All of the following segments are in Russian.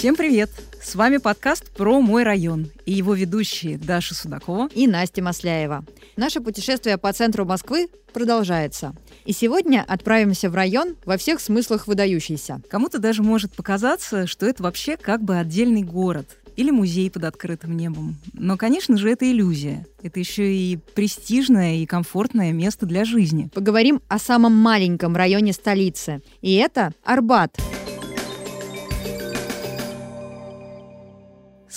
Всем привет! С вами подкаст про мой район и его ведущие Даша Судакова и Настя Масляева. Наше путешествие по центру Москвы продолжается. И сегодня отправимся в район во всех смыслах выдающийся. Кому-то даже может показаться, что это вообще как бы отдельный город или музей под открытым небом. Но, конечно же, это иллюзия. Это еще и престижное и комфортное место для жизни. Поговорим о самом маленьком районе столицы. И это Арбат.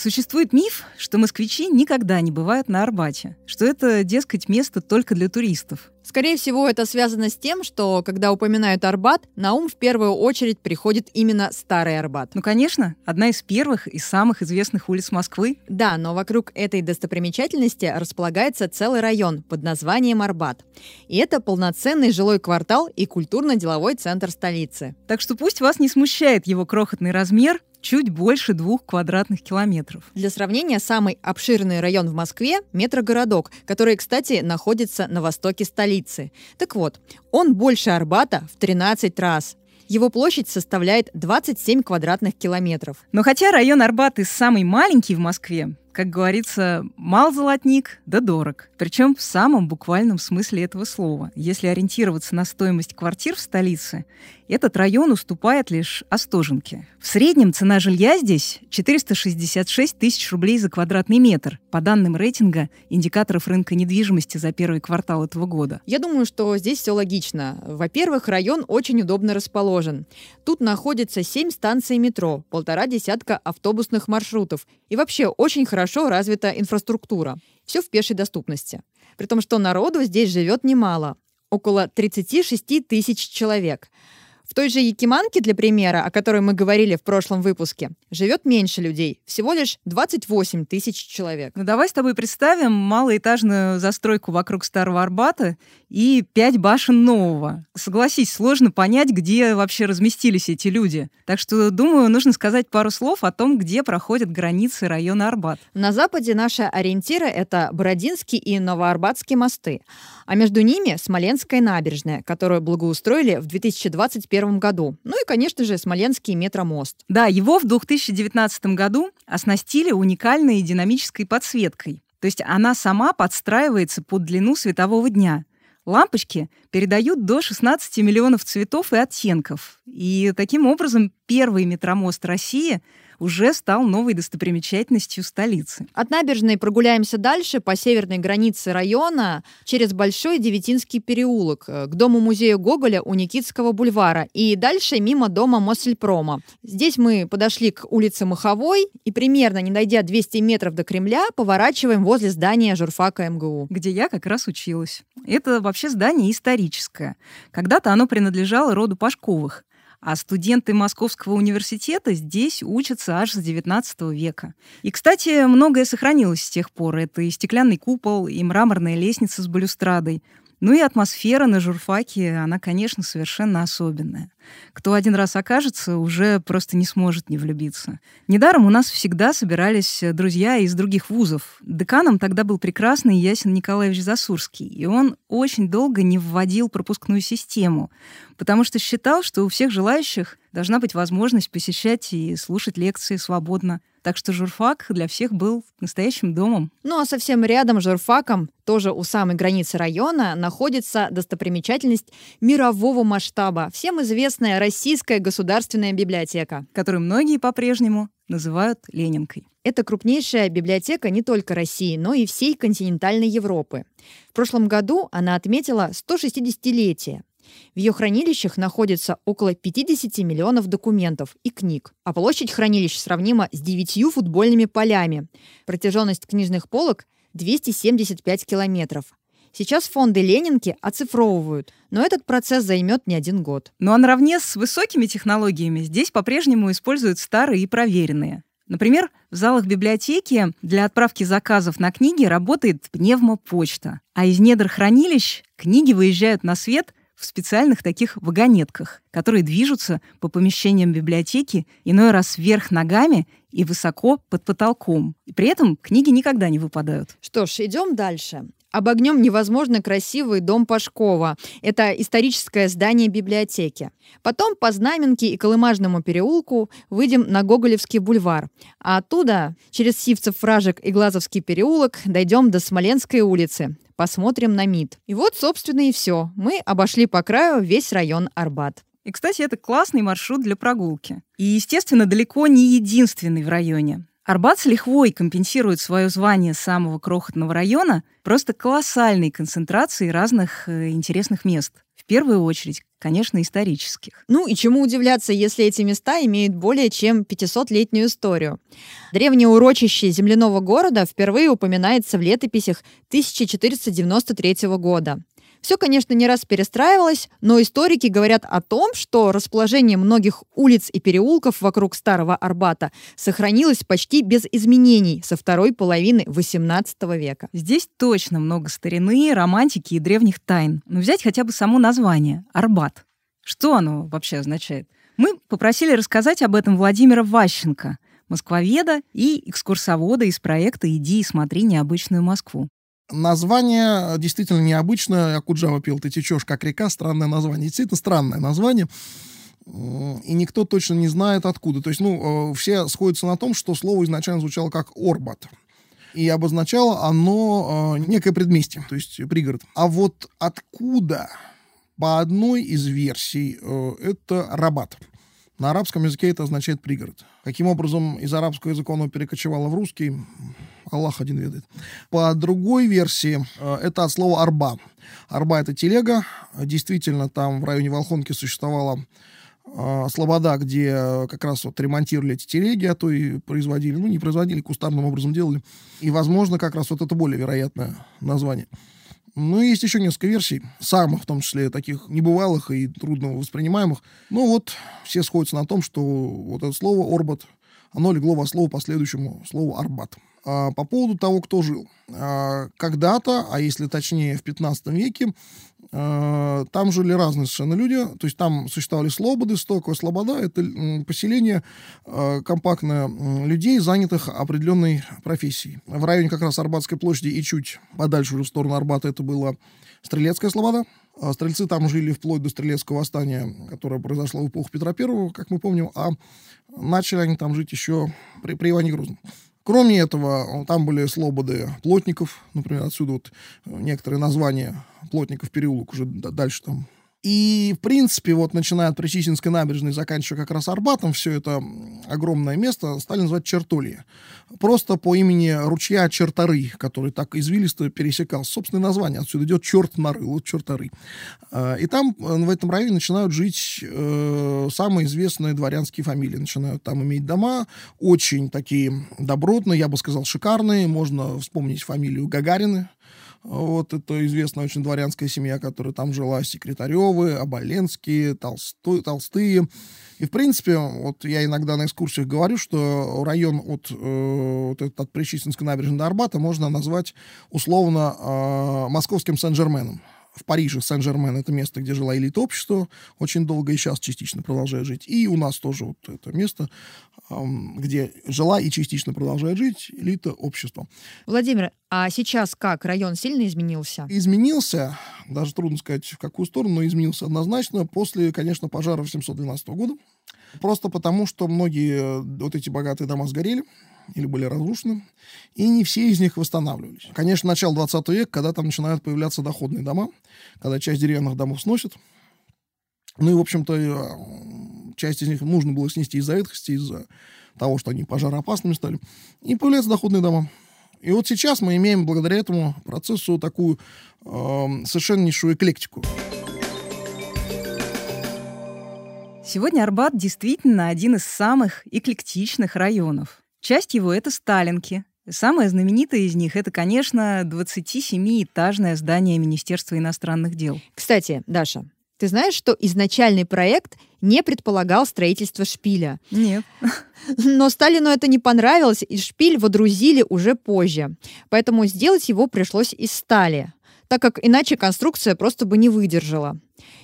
Существует миф, что москвичи никогда не бывают на Арбате, что это, дескать, место только для туристов. Скорее всего, это связано с тем, что, когда упоминают Арбат, на ум в первую очередь приходит именно Старый Арбат. Ну, конечно, одна из первых и самых известных улиц Москвы. Да, но вокруг этой достопримечательности располагается целый район под названием Арбат. И это полноценный жилой квартал и культурно-деловой центр столицы. Так что пусть вас не смущает его крохотный размер, чуть больше двух квадратных километров. Для сравнения, самый обширный район в Москве – метрогородок, который, кстати, находится на востоке столицы. Так вот, он больше Арбата в 13 раз. Его площадь составляет 27 квадратных километров. Но хотя район Арбат и самый маленький в Москве, как говорится, мал золотник, да дорог. Причем в самом буквальном смысле этого слова. Если ориентироваться на стоимость квартир в столице, этот район уступает лишь Остоженке. В среднем цена жилья здесь 466 тысяч рублей за квадратный метр, по данным рейтинга индикаторов рынка недвижимости за первый квартал этого года. Я думаю, что здесь все логично. Во-первых, район очень удобно расположен. Тут находится 7 станций метро, полтора десятка автобусных маршрутов и вообще очень хорошо развита инфраструктура. Все в пешей доступности. При том, что народу здесь живет немало. Около 36 тысяч человек. В той же Якиманке, для примера, о которой мы говорили в прошлом выпуске, живет меньше людей, всего лишь 28 тысяч человек. Ну давай с тобой представим малоэтажную застройку вокруг Старого Арбата и пять башен нового. Согласись, сложно понять, где вообще разместились эти люди. Так что, думаю, нужно сказать пару слов о том, где проходят границы района Арбат. На западе наши ориентиры — это Бородинский и Новоарбатский мосты, а между ними Смоленская набережная, которую благоустроили в 2021 2021 году. Ну и, конечно же, Смоленский метромост. Да, его в 2019 году оснастили уникальной динамической подсветкой. То есть она сама подстраивается под длину светового дня. Лампочки передают до 16 миллионов цветов и оттенков. И таким образом первый метромост России — уже стал новой достопримечательностью столицы. От набережной прогуляемся дальше по северной границе района через Большой Девятинский переулок э, к дому-музею Гоголя у Никитского бульвара и дальше мимо дома Моссельпрома. Здесь мы подошли к улице Маховой и примерно, не дойдя 200 метров до Кремля, поворачиваем возле здания журфака МГУ. Где я как раз училась. Это вообще здание историческое. Когда-то оно принадлежало роду Пашковых. А студенты Московского университета здесь учатся аж с XIX века. И, кстати, многое сохранилось с тех пор. Это и стеклянный купол, и мраморная лестница с балюстрадой. Ну и атмосфера на журфаке, она, конечно, совершенно особенная. Кто один раз окажется, уже просто не сможет не влюбиться. Недаром у нас всегда собирались друзья из других вузов. Деканом тогда был прекрасный Ясен Николаевич Засурский, и он очень долго не вводил пропускную систему, потому что считал, что у всех желающих должна быть возможность посещать и слушать лекции свободно. Так что журфак для всех был настоящим домом. Ну а совсем рядом с журфаком, тоже у самой границы района, находится достопримечательность мирового масштаба. Всем известная Российская государственная библиотека. Которую многие по-прежнему называют Ленинкой. Это крупнейшая библиотека не только России, но и всей континентальной Европы. В прошлом году она отметила 160-летие. В ее хранилищах находится около 50 миллионов документов и книг, а площадь хранилищ сравнима с девятью футбольными полями. Протяженность книжных полок 275 километров. Сейчас фонды Ленинки оцифровывают, но этот процесс займет не один год. Ну а наравне с высокими технологиями здесь по-прежнему используют старые и проверенные. Например, в залах библиотеки для отправки заказов на книги работает пневмопочта, а из недр хранилищ книги выезжают на свет в специальных таких вагонетках, которые движутся по помещениям библиотеки иной раз вверх ногами и высоко под потолком. И при этом книги никогда не выпадают. Что ж, идем дальше. Обогнем невозможно красивый дом Пашкова. Это историческое здание библиотеки. Потом по Знаменке и Колымажному переулку выйдем на Гоголевский бульвар. А оттуда, через Сивцев вражек и Глазовский переулок, дойдем до Смоленской улицы. Посмотрим на МИД. И вот, собственно, и все. Мы обошли по краю весь район Арбат. И, кстати, это классный маршрут для прогулки. И, естественно, далеко не единственный в районе. Арбат с лихвой компенсирует свое звание самого крохотного района просто колоссальной концентрацией разных э, интересных мест. В первую очередь, конечно, исторических. Ну и чему удивляться, если эти места имеют более чем 500-летнюю историю. Древнее урочище земляного города впервые упоминается в летописях 1493 года. Все, конечно, не раз перестраивалось, но историки говорят о том, что расположение многих улиц и переулков вокруг Старого Арбата сохранилось почти без изменений со второй половины XVIII века. Здесь точно много старины, романтики и древних тайн. Но взять хотя бы само название — Арбат. Что оно вообще означает? Мы попросили рассказать об этом Владимира Ващенко, москвоведа и экскурсовода из проекта «Иди и смотри необычную Москву». Название действительно необычное. Акуджава пел «Ты течешь, как река». Странное название. Действительно странное название. И никто точно не знает откуда. То есть, ну, э, все сходятся на том, что слово изначально звучало как «орбат». И обозначало оно э, некое предместье, то есть пригород. А вот откуда, по одной из версий, э, это Рабат. На арабском языке это означает пригород. Каким образом из арабского языка оно перекочевало в русский, Аллах один ведает. По другой версии, э, это от слова «арба». «Арба» — это телега. Действительно, там в районе Волхонки существовала э, слобода, где как раз вот ремонтировали эти телеги, а то и производили, ну, не производили, кустарным образом делали. И, возможно, как раз вот это более вероятное название. Ну, есть еще несколько версий, самых, в том числе, таких небывалых и трудно воспринимаемых. Но вот все сходятся на том, что вот это слово «орбат», оно легло во слово последующему слову «арбат». А, по поводу того, кто жил. А, когда-то, а если точнее в 15 веке, а, там жили разные совершенно люди, то есть там существовали слободы, стоковая слобода, это поселение компактное людей, занятых определенной профессией. В районе как раз Арбатской площади и чуть подальше уже в сторону Арбата это была Стрелецкая слобода. Стрельцы там жили вплоть до Стрелецкого восстания, которое произошло в эпоху Петра Первого, как мы помним, а начали они там жить еще при, при Иване Грозном. Кроме этого, там были слободы плотников, например, отсюда вот некоторые названия плотников переулок уже дальше там и, в принципе, вот начиная от Причистинской набережной, заканчивая как раз Арбатом, все это огромное место стали называть Чертолье. Просто по имени ручья Чертары, который так извилисто пересекал. Собственное название отсюда идет Черт Нары, вот Чертары. А, и там, э, в этом районе, начинают жить э, самые известные дворянские фамилии. Начинают там иметь дома, очень такие добротные, я бы сказал, шикарные. Можно вспомнить фамилию Гагарины, вот это известная очень дворянская семья, которая там жила, Секретаревы, Оболенские, Толстой, Толстые. И, в принципе, вот я иногда на экскурсиях говорю, что район от, э, вот этот, от Причистинской набережной до Арбата можно назвать условно э, московским Сен-Жерменом в Париже Сен-Жермен это место, где жила элита общества очень долго и сейчас частично продолжает жить. И у нас тоже вот это место, где жила и частично продолжает жить элита общества. Владимир, а сейчас как? Район сильно изменился? Изменился, даже трудно сказать в какую сторону, но изменился однозначно после, конечно, пожара 712 года. Просто потому, что многие э, вот эти богатые дома сгорели, или были разрушены, и не все из них восстанавливались. Конечно, начало 20 века, когда там начинают появляться доходные дома, когда часть деревянных домов сносят, ну и, в общем-то, э, часть из них нужно было снести из-за ветхости, из-за того, что они пожароопасными стали, и появляются доходные дома. И вот сейчас мы имеем благодаря этому процессу такую э, совершеннейшую эклектику. Сегодня Арбат действительно один из самых эклектичных районов. Часть его — это Сталинки. Самое знаменитое из них — это, конечно, 27-этажное здание Министерства иностранных дел. Кстати, Даша, ты знаешь, что изначальный проект не предполагал строительство шпиля? Нет. Но Сталину это не понравилось, и шпиль водрузили уже позже. Поэтому сделать его пришлось из стали, так как иначе конструкция просто бы не выдержала.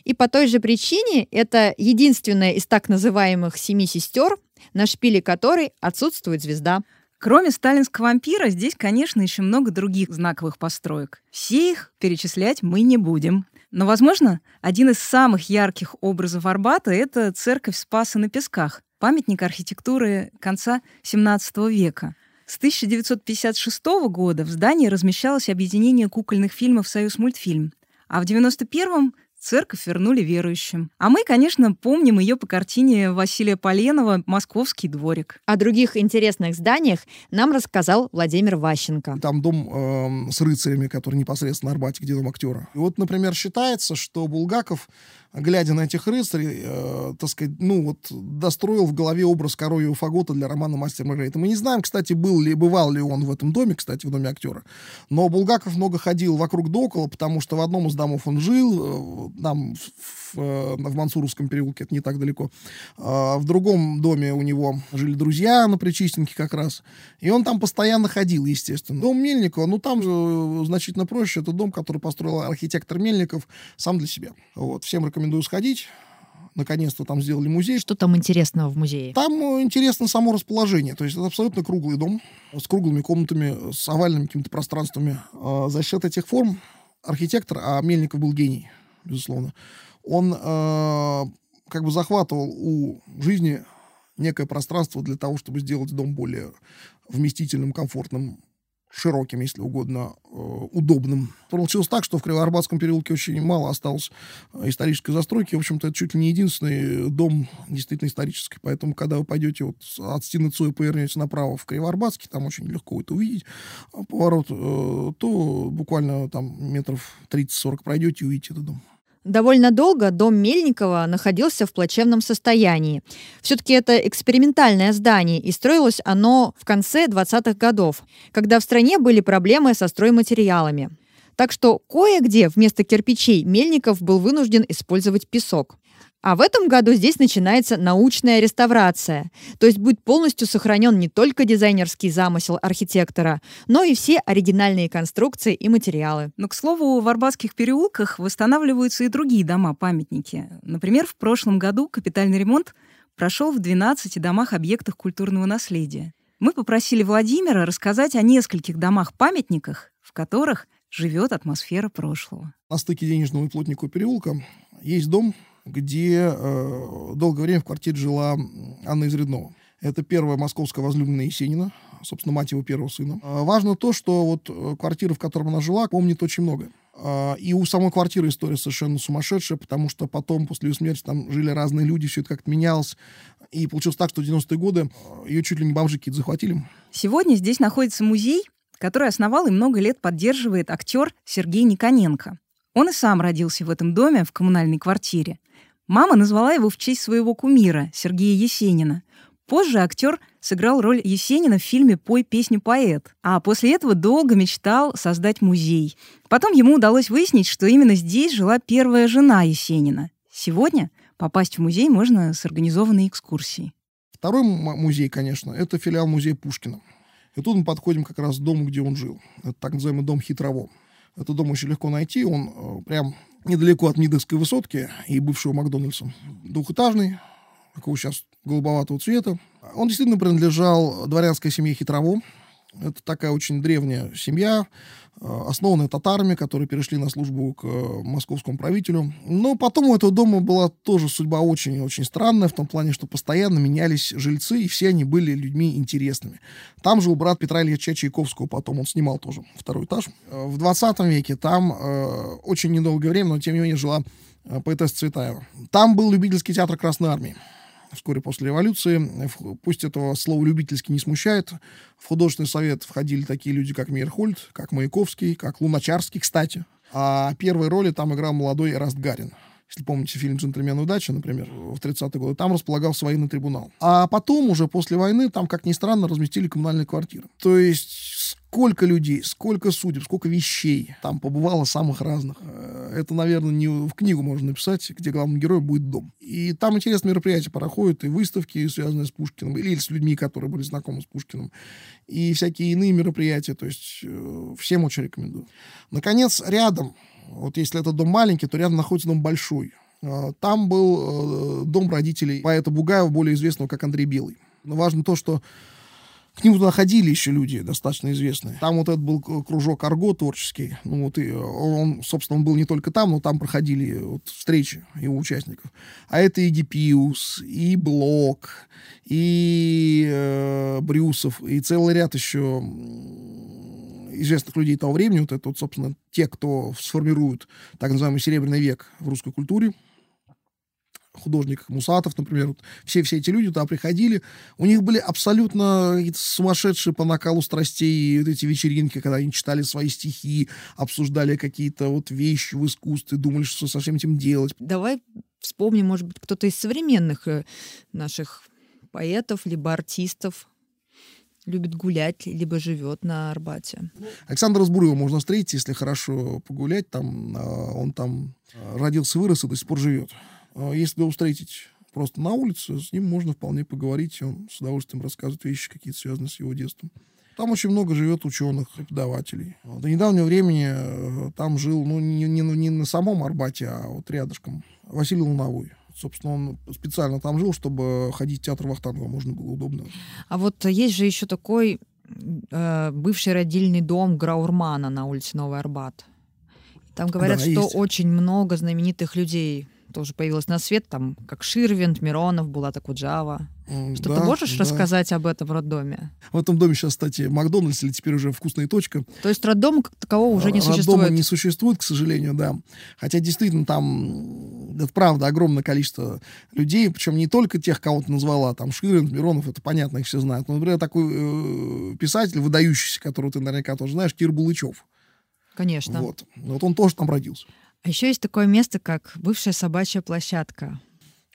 И по той же причине это единственная из так называемых семи сестер, на шпиле которой отсутствует звезда. Кроме сталинского ампира, здесь, конечно, еще много других знаковых построек. Все их перечислять мы не будем. Но, возможно, один из самых ярких образов Арбата — это церковь Спаса на Песках, памятник архитектуры конца XVII века. С 1956 года в здании размещалось объединение кукольных фильмов «Союз мультфильм», а в 1991-м церковь вернули верующим. А мы, конечно, помним ее по картине Василия Поленова «Московский дворик». О других интересных зданиях нам рассказал Владимир Ващенко. Там дом э, с рыцарями, который непосредственно на Арбате, где дом актера. И вот, например, считается, что Булгаков глядя на этих рыцарей, э, так сказать, ну вот достроил в голове образ коровьего фагота для романа «Мастер Маргарита». Мы не знаем, кстати, был ли, бывал ли он в этом доме, кстати, в доме актера, но Булгаков много ходил вокруг да около, потому что в одном из домов он жил, э, там в, в, э, в Мансуровском переулке, это не так далеко, а в другом доме у него жили друзья на Причистенке как раз, и он там постоянно ходил, естественно. Дом Мельникова, ну там же э, значительно проще, это дом, который построил архитектор Мельников сам для себя. Вот, всем рекомендую рекомендую сходить. Наконец-то там сделали музей. Что там интересного в музее? Там э, интересно само расположение. То есть это абсолютно круглый дом с круглыми комнатами, с овальными какими-то пространствами. А за счет этих форм архитектор, а Мельников был гений, безусловно, он э, как бы захватывал у жизни некое пространство для того, чтобы сделать дом более вместительным, комфортным, широким, если угодно, э, удобным. Получилось так, что в Кривоарбатском переулке очень мало осталось э, исторической застройки. В общем-то, это чуть ли не единственный дом действительно исторический. Поэтому, когда вы пойдете вот от стены Цоя повернете направо в Кривоарбатский, там очень легко это увидеть, а поворот, э, то буквально там метров 30-40 пройдете и увидите этот дом. Довольно долго дом Мельникова находился в плачевном состоянии. Все-таки это экспериментальное здание, и строилось оно в конце 20-х годов, когда в стране были проблемы со стройматериалами. Так что кое-где вместо кирпичей Мельников был вынужден использовать песок. А в этом году здесь начинается научная реставрация, то есть будет полностью сохранен не только дизайнерский замысел архитектора, но и все оригинальные конструкции и материалы. Но, к слову, в Арбатских переулках восстанавливаются и другие дома-памятники. Например, в прошлом году капитальный ремонт прошел в 12 домах-объектах культурного наследия. Мы попросили Владимира рассказать о нескольких домах-памятниках, в которых живет атмосфера прошлого. На стыке Денежного и Плотникового переулка есть дом, где э, долгое время в квартире жила Анна Изреднова. Это первая московская возлюбленная Есенина, собственно, мать его первого сына. Э, важно то, что вот э, квартира, в которой она жила, помнит очень много. Э, и у самой квартиры история совершенно сумасшедшая, потому что потом, после ее смерти, там жили разные люди, все это как-то менялось. И получилось так, что в 90-е годы ее чуть ли не бомжики захватили. Сегодня здесь находится музей, который основал и много лет поддерживает актер Сергей Никоненко. Он и сам родился в этом доме, в коммунальной квартире. Мама назвала его в честь своего кумира, Сергея Есенина. Позже актер сыграл роль Есенина в фильме «Пой песню поэт», а после этого долго мечтал создать музей. Потом ему удалось выяснить, что именно здесь жила первая жена Есенина. Сегодня попасть в музей можно с организованной экскурсией. Второй музей, конечно, это филиал музея Пушкина. И тут мы подходим как раз к дому, где он жил. Это так называемый дом Хитрово. Этот дом очень легко найти, он э, прям недалеко от Мидовской высотки и бывшего Макдональдса. Двухэтажный, такого сейчас голубоватого цвета. Он действительно принадлежал дворянской семье Хитрово. Это такая очень древняя семья, э, основанная татарами, которые перешли на службу к э, московскому правителю. Но потом у этого дома была тоже судьба очень-очень странная, в том плане, что постоянно менялись жильцы, и все они были людьми интересными. Там жил брат Петра Ильича Чайковского, потом он снимал тоже второй этаж. Э, в 20 веке там очень недолгое время, но тем не менее жила поэтесса Цветаева. Там был любительский театр Красной Армии вскоре после революции. Пусть этого слова «любительский» не смущает. В художественный совет входили такие люди, как Мейерхольд, как Маяковский, как Луначарский, кстати. А первые роли там играл молодой Эраст Гарин. Если помните фильм «Джентльмен удачи», например, в 30-е годы, там располагался военный трибунал. А потом, уже после войны, там, как ни странно, разместили коммунальные квартиры. То есть сколько людей, сколько судеб, сколько вещей там побывало самых разных. Э, это, наверное, не в книгу можно написать, где главным героем будет дом. И там интересные мероприятия проходят, и выставки, связанные с Пушкиным, или с людьми, которые были знакомы с Пушкиным, и всякие иные мероприятия. То есть э, всем очень рекомендую. Наконец, рядом, вот если этот дом маленький, то рядом находится дом большой. Э, там был дом родителей поэта Бугаева, более известного как Андрей Белый. Но важно то, что К нему туда ходили еще люди достаточно известные. Там вот этот был кружок Арго творческий. Ну вот и он, собственно, он был не только там, но там проходили вот встречи его участников. А это и Дипиус, и Блок, и э, Брюсов, и целый ряд еще известных людей того времени. Вот это вот, собственно, те, кто сформирует так называемый Серебряный век в русской культуре художник Мусатов, например, вот все, все эти люди туда приходили, у них были абсолютно сумасшедшие по накалу страстей вот эти вечеринки, когда они читали свои стихи, обсуждали какие-то вот вещи в искусстве, думали, что со всем этим делать. Давай вспомним, может быть, кто-то из современных э, наших поэтов, либо артистов, любит гулять, либо живет на Арбате. Александра Сбурова можно встретить, если хорошо погулять. Там, а, он там а, родился, вырос и до сих пор живет. А если его встретить просто на улице, с ним можно вполне поговорить, он с удовольствием рассказывает вещи какие-то связанные с его детством. Там очень много живет ученых, преподавателей. До недавнего времени э, там жил, ну, не, не, не на самом Арбате, а вот рядышком, Василий Луновой. Собственно, он специально там жил, чтобы ходить в театр Вахтангова можно было удобно. А вот есть же еще такой э, бывший родильный дом Граурмана на улице Новый Арбат. Там говорят, да, что есть. очень много знаменитых людей тоже появилась на свет, там, как Ширвинд, Миронов, Булата Куджава. Что да, ты можешь да. рассказать об этом роддоме? В этом доме сейчас, кстати, Макдональдс или теперь уже вкусная точка. То есть роддома как такового уже не существует? Роддома не существует, к сожалению, да. Хотя действительно там, это правда, огромное количество людей, причем не только тех, кого ты назвала, там Ширвинд, Миронов, это понятно, их все знают. Но, например, такой э, писатель, выдающийся, которого ты наверняка тоже знаешь, Кир Булычев. Конечно. Вот. Вот он тоже там родился. А еще есть такое место, как бывшая собачья площадка.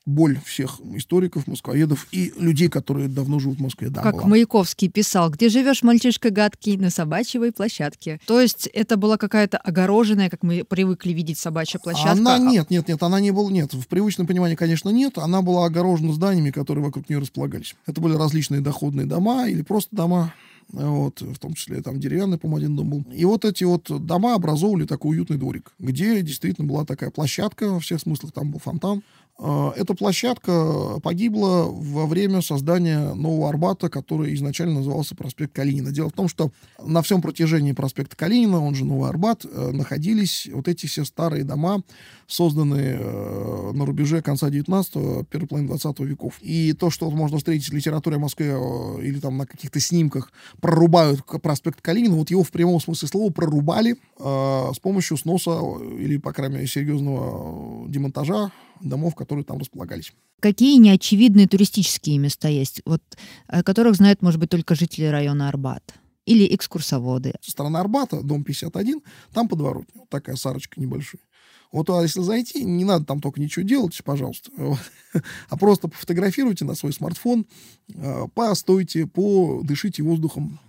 Боль всех историков, москвоедов и людей, которые давно живут в Москве. Да, как была. Маяковский писал, где живешь, мальчишка гадкий, на собачьей площадке. То есть это была какая-то огороженная, как мы привыкли видеть собачья площадка? Она нет, нет, нет, она не была, нет. В привычном понимании, конечно, нет. Она была огорожена зданиями, которые вокруг нее располагались. Это были различные доходные дома или просто дома вот, в том числе там деревянный, по-моему, один дом был. И вот эти вот дома образовывали такой уютный дворик, где действительно была такая площадка, во всех смыслах там был фонтан, эта площадка погибла во время создания Нового Арбата, который изначально назывался проспект Калинина. Дело в том, что на всем протяжении проспекта Калинина, он же Новый Арбат, э, находились вот эти все старые дома, созданные э, на рубеже конца 19-го, первой половины 20 веков. И то, что можно встретить в литературе о Москве э, или там на каких-то снимках, прорубают проспект Калинина, вот его в прямом смысле слова прорубали с помощью сноса или, по крайней мере, серьезного демонтажа домов, которые там располагались. Какие неочевидные туристические места есть, вот, о которых знают, может быть, только жители района Арбат? Или экскурсоводы? Со стороны Арбата, дом 51, там подворотня. Вот такая сарочка небольшая. Вот а если зайти, не надо там только ничего делать, пожалуйста, а просто пофотографируйте на свой смартфон, а, постойте, подышите воздухом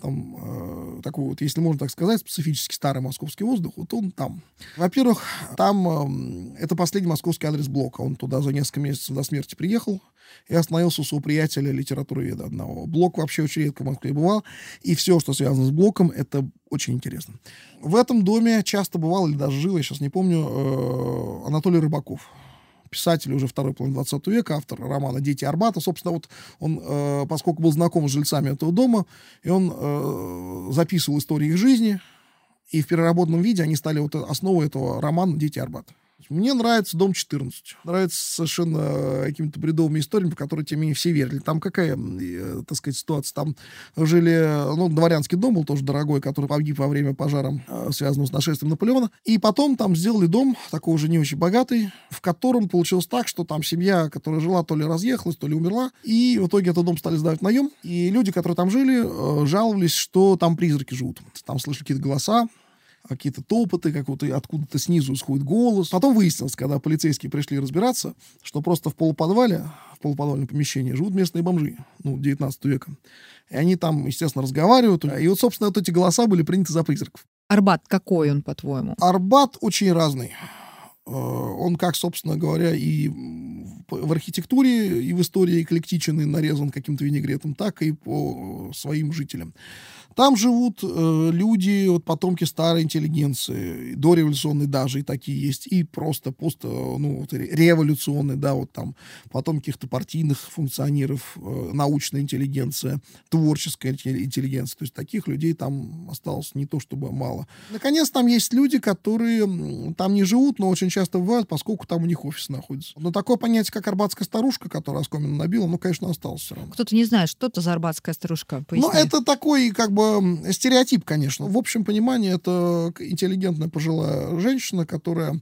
там, э, такой вот, если можно так сказать, специфически старый московский воздух, вот он там. Во-первых, там э, это последний московский адрес блока. Он туда за несколько месяцев до смерти приехал и остановился у своего приятеля литературоведа одного. Блок вообще очень редко в Москве бывал, и все, что связано с блоком, это очень интересно. В этом доме часто бывал, или даже жил, я сейчас не помню, э, Анатолий Рыбаков писатель уже второй половины 20 века, автор романа «Дети Арбата». Собственно, вот он, э, поскольку был знаком с жильцами этого дома, и он э, записывал истории их жизни, и в переработанном виде они стали вот основой этого романа «Дети Арбата». Мне нравится «Дом 14». Нравится совершенно э, какими-то бредовыми историями, в которые, тем не менее, все верили. Там какая, э, так сказать, ситуация? Там жили, ну, дворянский дом был тоже дорогой, который погиб во время пожара, э, связанного с нашествием Наполеона. И потом там сделали дом, такой уже не очень богатый, в котором получилось так, что там семья, которая жила, то ли разъехалась, то ли умерла. И в итоге этот дом стали сдавать наем. И люди, которые там жили, жаловались, что там призраки живут. Там слышали какие-то голоса, какие-то топоты, как вот откуда-то снизу исходит голос. Потом выяснилось, когда полицейские пришли разбираться, что просто в полуподвале, в полуподвальном помещении живут местные бомжи, ну, 19 века. И они там, естественно, разговаривают. И вот, собственно, вот эти голоса были приняты за призраков. Арбат какой он, по-твоему? Арбат очень разный. Э, он, как, собственно говоря, и в архитектуре, и в истории эклектичен и нарезан каким-то винегретом, так и по своим жителям. Там живут э, люди, вот потомки старой интеллигенции, дореволюционные даже и такие есть, и просто пост, э, ну, вот, революционные, да, вот там потомки каких-то партийных функционеров, э, научная интеллигенция, творческая интеллигенция. То есть таких людей там осталось не то чтобы мало. Наконец, там есть люди, которые там не живут, но очень часто бывают, поскольку там у них офис находится. Но такое понятие, как арбатская старушка, которая оскомину набила, ну, конечно, осталось все равно. Кто-то не знает, что это за арбатская старушка. Поясни. Ну, это такой, как бы, стереотип, конечно. В общем понимании это интеллигентная пожилая женщина, которая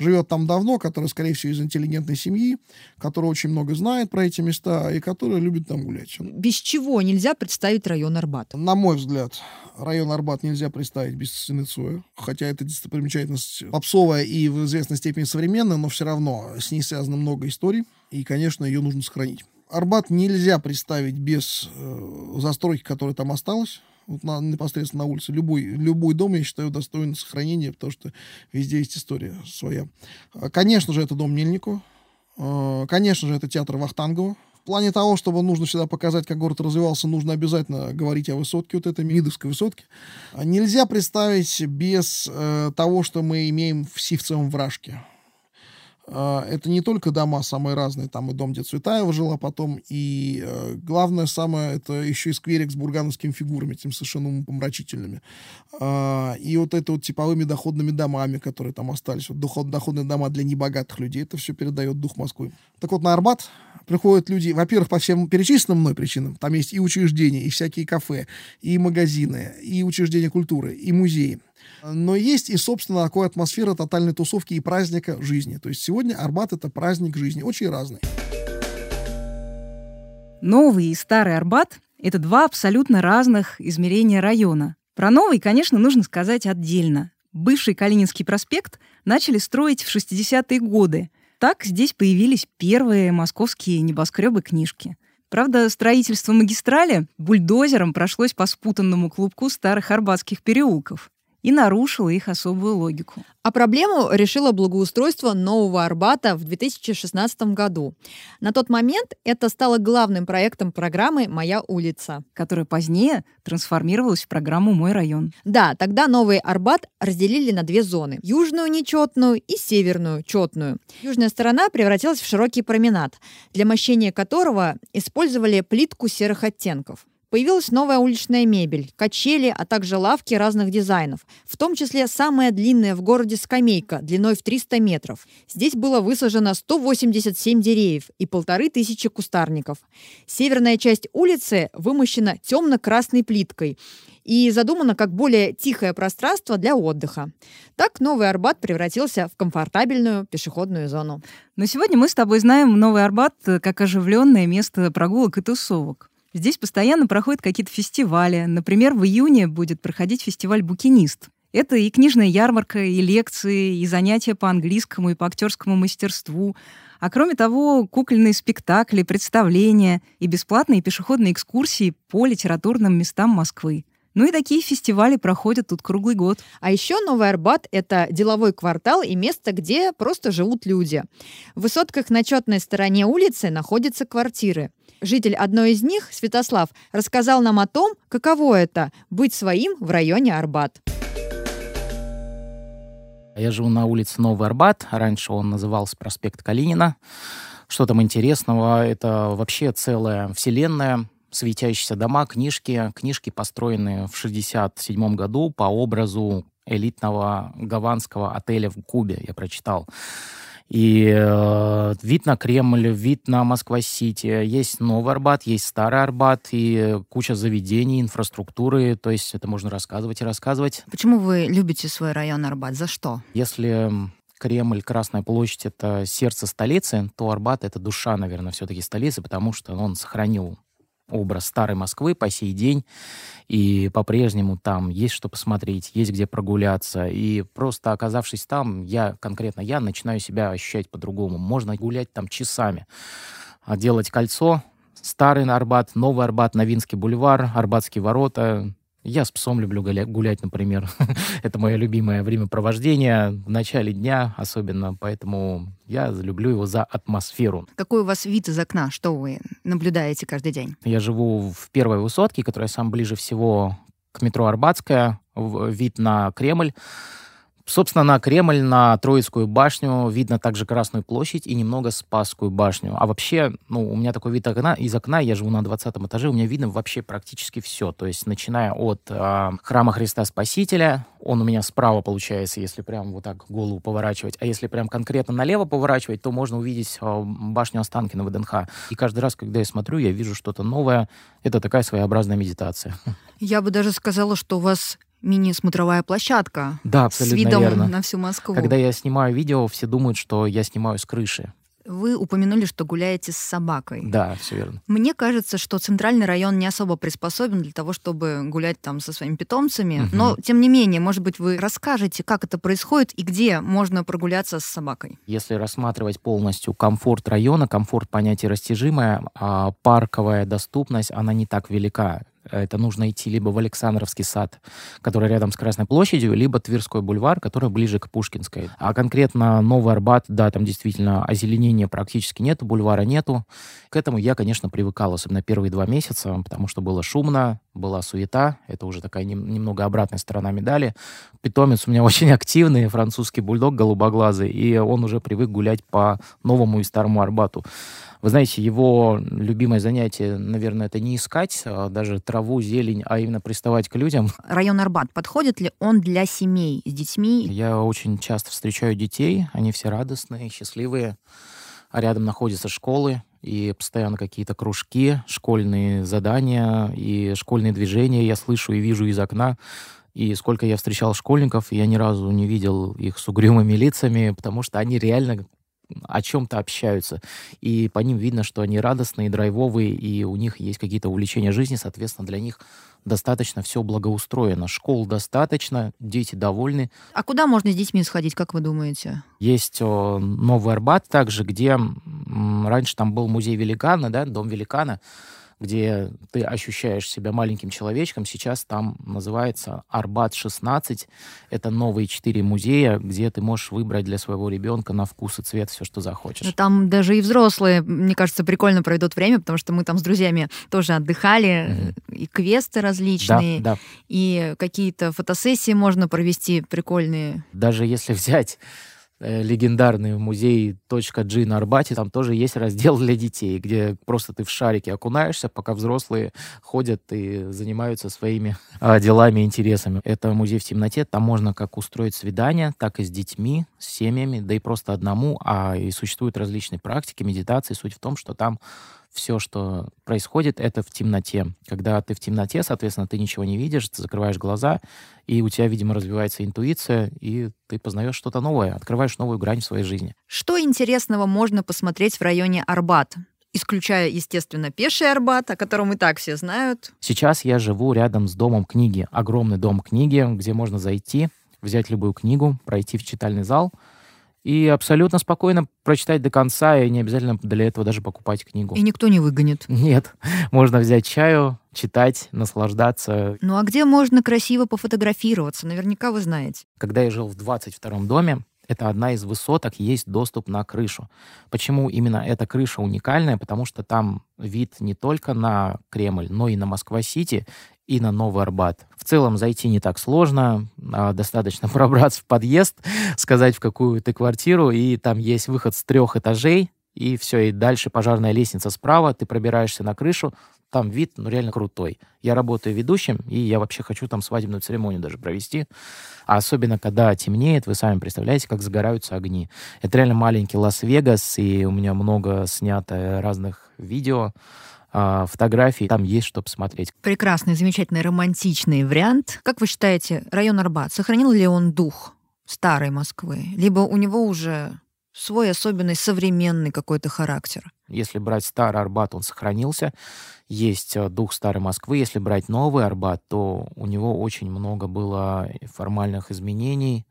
живет там давно, которая, скорее всего, из интеллигентной семьи, которая очень много знает про эти места и которая любит там гулять. Без чего нельзя представить район Арбат? На мой взгляд, район Арбат нельзя представить без Сыны хотя это достопримечательность попсовая и в известной степени современная, но все равно с ней связано много историй, и, конечно, ее нужно сохранить. Арбат нельзя представить без э, застройки, которая там осталась вот на, непосредственно на улице. Любой, любой дом, я считаю, достоин сохранения, потому что везде есть история своя. А, конечно же, это дом Мельникова. А, конечно же, это театр Вахтангова. В плане того, чтобы нужно всегда показать, как город развивался, нужно обязательно говорить о высотке, вот этой Мидовской высотке. А, нельзя представить без э, того, что мы имеем в Сивцевом вражке. А, это не только дома самые разные, там и дом, где Цветаева жила потом, и э, главное самое, это еще и скверик с бургановскими фигурами, этим совершенно помрачительными. Э, и вот это вот типовыми доходными домами, которые там остались, вот доход, доходные дома для небогатых людей, это все передает дух Москвы. Так вот, на Арбат приходят люди, во-первых, по всем перечисленным мной причинам, там есть и учреждения, и всякие кафе, и магазины, и учреждения культуры, и музеи. Но есть и, собственно, такая атмосфера тотальной тусовки и праздника жизни. То есть сегодня Арбат — это праздник жизни, очень разный. Новый и старый Арбат — это два абсолютно разных измерения района. Про новый, конечно, нужно сказать отдельно. Бывший Калининский проспект начали строить в 60-е годы. Так здесь появились первые московские небоскребы-книжки. Правда, строительство магистрали бульдозером прошлось по спутанному клубку старых арбатских переулков и нарушила их особую логику. А проблему решило благоустройство Нового Арбата в 2016 году. На тот момент это стало главным проектом программы «Моя улица», которая позднее трансформировалась в программу «Мой район». Да, тогда Новый Арбат разделили на две зоны – южную нечетную и северную четную. Южная сторона превратилась в широкий променад, для мощения которого использовали плитку серых оттенков. Появилась новая уличная мебель, качели, а также лавки разных дизайнов, в том числе самая длинная в городе скамейка длиной в 300 метров. Здесь было высажено 187 деревьев и полторы тысячи кустарников. Северная часть улицы вымощена темно-красной плиткой и задумана как более тихое пространство для отдыха. Так Новый Арбат превратился в комфортабельную пешеходную зону. Но сегодня мы с тобой знаем Новый Арбат как оживленное место прогулок и тусовок. Здесь постоянно проходят какие-то фестивали. Например, в июне будет проходить фестиваль «Букинист». Это и книжная ярмарка, и лекции, и занятия по английскому и по актерскому мастерству. А кроме того, кукольные спектакли, представления и бесплатные пешеходные экскурсии по литературным местам Москвы. Ну и такие фестивали проходят тут круглый год. А еще Новый Арбат — это деловой квартал и место, где просто живут люди. В высотках на четной стороне улицы находятся квартиры. Житель одной из них, Святослав, рассказал нам о том, каково это — быть своим в районе Арбат. Я живу на улице Новый Арбат. Раньше он назывался проспект Калинина. Что там интересного? Это вообще целая вселенная светящиеся дома, книжки. Книжки, построенные в 1967 году по образу элитного гаванского отеля в Кубе, я прочитал. И э, вид на Кремль, вид на Москва-Сити. Есть Новый Арбат, есть Старый Арбат и куча заведений, инфраструктуры. То есть это можно рассказывать и рассказывать. Почему вы любите свой район Арбат? За что? Если Кремль, Красная площадь — это сердце столицы, то Арбат — это душа, наверное, все-таки столицы, потому что он сохранил образ старой Москвы по сей день, и по-прежнему там есть что посмотреть, есть где прогуляться, и просто оказавшись там, я, конкретно я, начинаю себя ощущать по-другому. Можно гулять там часами, а делать кольцо, старый Арбат, новый Арбат, Новинский бульвар, Арбатские ворота, я с псом люблю гулять, например. Это мое любимое времяпровождение в начале дня особенно, поэтому я люблю его за атмосферу. Какой у вас вид из окна? Что вы наблюдаете каждый день? Я живу в первой высотке, которая сам ближе всего к метро Арбатская, вид на Кремль. Собственно, на Кремль, на Троицкую башню видно также Красную площадь и немного Спасскую башню. А вообще, ну, у меня такой вид окна, из окна, я живу на 20 этаже, у меня видно вообще практически все. То есть, начиная от э, храма Христа Спасителя, он у меня справа получается, если прям вот так голову поворачивать. А если прям конкретно налево поворачивать, то можно увидеть э, башню Останкина ВДНХ. И каждый раз, когда я смотрю, я вижу что-то новое. Это такая своеобразная медитация. Я бы даже сказала, что у вас мини-смотровая площадка. Да, абсолютно С видом верно. на всю Москву. Когда я снимаю видео, все думают, что я снимаю с крыши. Вы упомянули, что гуляете с собакой. Да, все верно. Мне кажется, что центральный район не особо приспособен для того, чтобы гулять там со своими питомцами. Мгм. Но, тем не менее, может быть, вы расскажете, как это происходит и где можно прогуляться с собакой. Если рассматривать полностью комфорт района, комфорт понятие растяжимое, а парковая доступность, она не так велика. Это нужно идти либо в Александровский сад, который рядом с Красной площадью, либо Тверской бульвар, который ближе к Пушкинской. А конкретно Новый Арбат, да, там действительно озеленения практически нету, бульвара нету. К этому я, конечно, привыкал, особенно первые два месяца, потому что было шумно, была суета. Это уже такая нем- немного обратная сторона медали. Питомец у меня очень активный, французский бульдог голубоглазый, и он уже привык гулять по новому и старому Арбату. Вы знаете, его любимое занятие, наверное, это не искать а, даже траву, зелень, а именно приставать к людям. Район Арбат подходит ли он для семей с детьми? Я очень часто встречаю детей, они все радостные, счастливые, а рядом находятся школы, и постоянно какие-то кружки, школьные задания и школьные движения я слышу и вижу из окна. И сколько я встречал школьников, я ни разу не видел их с угрюмыми лицами, потому что они реально о чем-то общаются. И по ним видно, что они радостные, драйвовые, и у них есть какие-то увлечения жизни, соответственно, для них достаточно все благоустроено. Школ достаточно, дети довольны. А куда можно с детьми сходить, как вы думаете? Есть о, Новый Арбат также, где м, раньше там был музей великана, да, дом великана, где ты ощущаешь себя маленьким человечком. Сейчас там называется Арбат-16. Это новые четыре музея, где ты можешь выбрать для своего ребенка на вкус и цвет все, что захочешь. Ну, Там даже и взрослые, мне кажется, прикольно проведут время, потому что мы там с друзьями тоже отдыхали, и квесты Да, различные, да. и какие-то фотосессии можно провести прикольные. Даже если взять легендарный музей «Точка G» на Арбате, там тоже есть раздел для детей, где просто ты в шарике окунаешься, пока взрослые ходят и занимаются своими а, делами интересами. Это музей в темноте, там можно как устроить свидание, так и с детьми, с семьями, да и просто одному, а и существуют различные практики, медитации. Суть в том, что там все, что происходит, это в темноте. Когда ты в темноте, соответственно, ты ничего не видишь, ты закрываешь глаза, и у тебя, видимо, развивается интуиция, и ты познаешь что-то новое, открываешь новую грань в своей жизни. Что интересного можно посмотреть в районе Арбат? Исключая, естественно, пеший Арбат, о котором и так все знают. Сейчас я живу рядом с домом книги. Огромный дом книги, где можно зайти, взять любую книгу, пройти в читальный зал и абсолютно спокойно прочитать до конца, и не обязательно для этого даже покупать книгу. И никто не выгонит. Нет, можно взять чаю, читать, наслаждаться. Ну а где можно красиво пофотографироваться? Наверняка вы знаете. Когда я жил в 22 доме, это одна из высоток, есть доступ на крышу. Почему именно эта крыша уникальная? Потому что там вид не только на Кремль, но и на Москва-Сити, и на Новый Арбат. В целом зайти не так сложно, а, достаточно пробраться в подъезд, сказать, в какую ты квартиру, и там есть выход с трех этажей, и все, и дальше пожарная лестница справа, ты пробираешься на крышу, там вид, ну, реально крутой. Я работаю ведущим, и я вообще хочу там свадебную церемонию даже провести. А особенно, когда темнеет, вы сами представляете, как загораются огни. Это реально маленький Лас-Вегас, и у меня много снято разных видео, фотографий. Там есть что посмотреть. Прекрасный, замечательный, романтичный вариант. Как вы считаете, район Арбат, сохранил ли он дух старой Москвы? Либо у него уже свой особенный современный какой-то характер? Если брать старый Арбат, он сохранился. Есть э, дух старой Москвы. Если брать новый Арбат, то у него очень много было формальных изменений,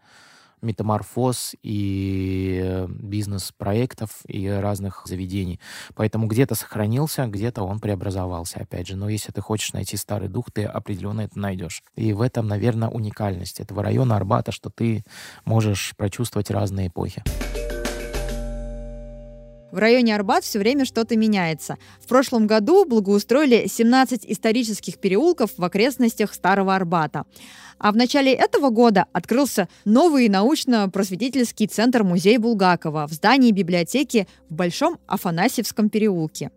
метаморфоз и э, бизнес-проектов и разных заведений. Поэтому где-то сохранился, где-то он преобразовался, опять же. Но если ты хочешь найти старый дух, ты определенно это найдешь. И в этом, наверное, уникальность этого района Арбата, что ты можешь прочувствовать разные эпохи. В районе Арбат все время что-то меняется. В прошлом году благоустроили 17 исторических переулков в окрестностях Старого Арбата. А в начале этого года открылся новый научно-просветительский центр музей Булгакова в здании библиотеки в Большом Афанасьевском переулке.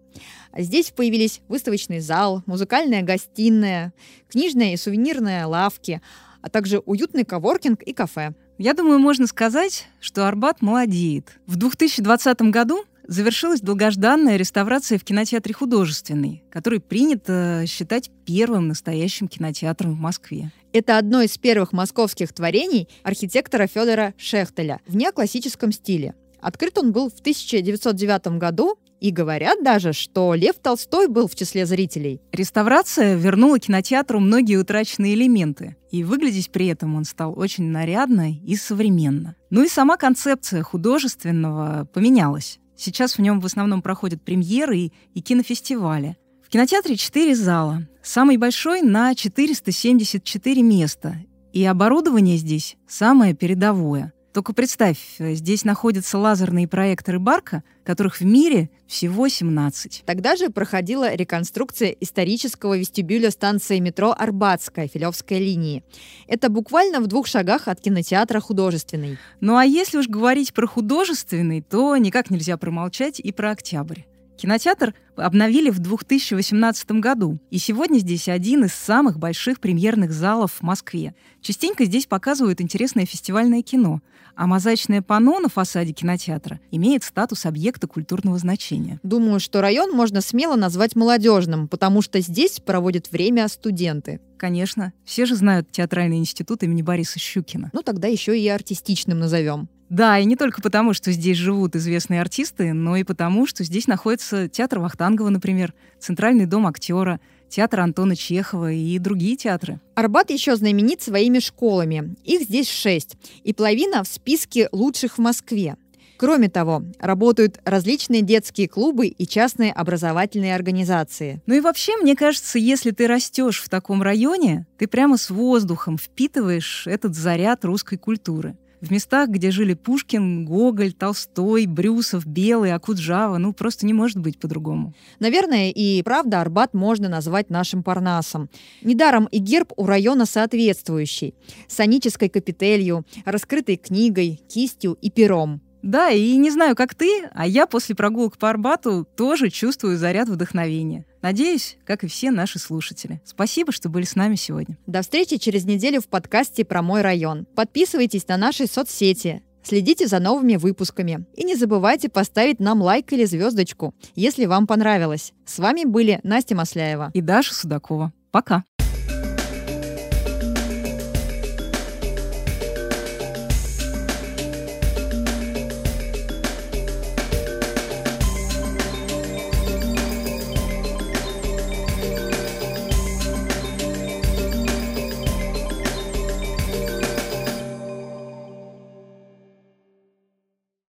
Здесь появились выставочный зал, музыкальная гостиная, книжная и сувенирная лавки, а также уютный коворкинг и кафе. Я думаю, можно сказать, что Арбат молодеет. В 2020 году завершилась долгожданная реставрация в кинотеатре «Художественный», который принято считать первым настоящим кинотеатром в Москве. Это одно из первых московских творений архитектора Федора Шехтеля в неоклассическом стиле. Открыт он был в 1909 году, и говорят даже, что Лев Толстой был в числе зрителей. Реставрация вернула кинотеатру многие утраченные элементы, и выглядеть при этом он стал очень нарядно и современно. Ну и сама концепция художественного поменялась. Сейчас в нем в основном проходят премьеры и, и кинофестивали. В кинотеатре четыре зала. Самый большой на 474 места. И оборудование здесь самое передовое. Только представь, здесь находятся лазерные проекторы Барка, которых в мире всего 17. Тогда же проходила реконструкция исторического вестибюля станции метро Арбатская, Филевская линии. Это буквально в двух шагах от кинотеатра художественный. Ну а если уж говорить про художественный, то никак нельзя промолчать и про октябрь. Кинотеатр обновили в 2018 году, и сегодня здесь один из самых больших премьерных залов в Москве. Частенько здесь показывают интересное фестивальное кино, а мозаичное панно на фасаде кинотеатра имеет статус объекта культурного значения. Думаю, что район можно смело назвать молодежным, потому что здесь проводят время студенты. Конечно, все же знают театральный институт имени Бориса Щукина. Ну тогда еще и артистичным назовем. Да, и не только потому, что здесь живут известные артисты, но и потому, что здесь находится театр Вахтангова, например, Центральный дом актера, театр Антона Чехова и другие театры. Арбат еще знаменит своими школами. Их здесь шесть. И половина в списке лучших в Москве. Кроме того, работают различные детские клубы и частные образовательные организации. Ну и вообще, мне кажется, если ты растешь в таком районе, ты прямо с воздухом впитываешь этот заряд русской культуры в местах, где жили Пушкин, Гоголь, Толстой, Брюсов, Белый, Акуджава. Ну, просто не может быть по-другому. Наверное, и правда Арбат можно назвать нашим Парнасом. Недаром и герб у района соответствующий. С анической капителью, раскрытой книгой, кистью и пером. Да, и не знаю, как ты, а я после прогулок по Арбату тоже чувствую заряд вдохновения. Надеюсь, как и все наши слушатели. Спасибо, что были с нами сегодня. До встречи через неделю в подкасте про мой район. Подписывайтесь на наши соцсети. Следите за новыми выпусками. И не забывайте поставить нам лайк или звездочку, если вам понравилось. С вами были Настя Масляева и Даша Судакова. Пока.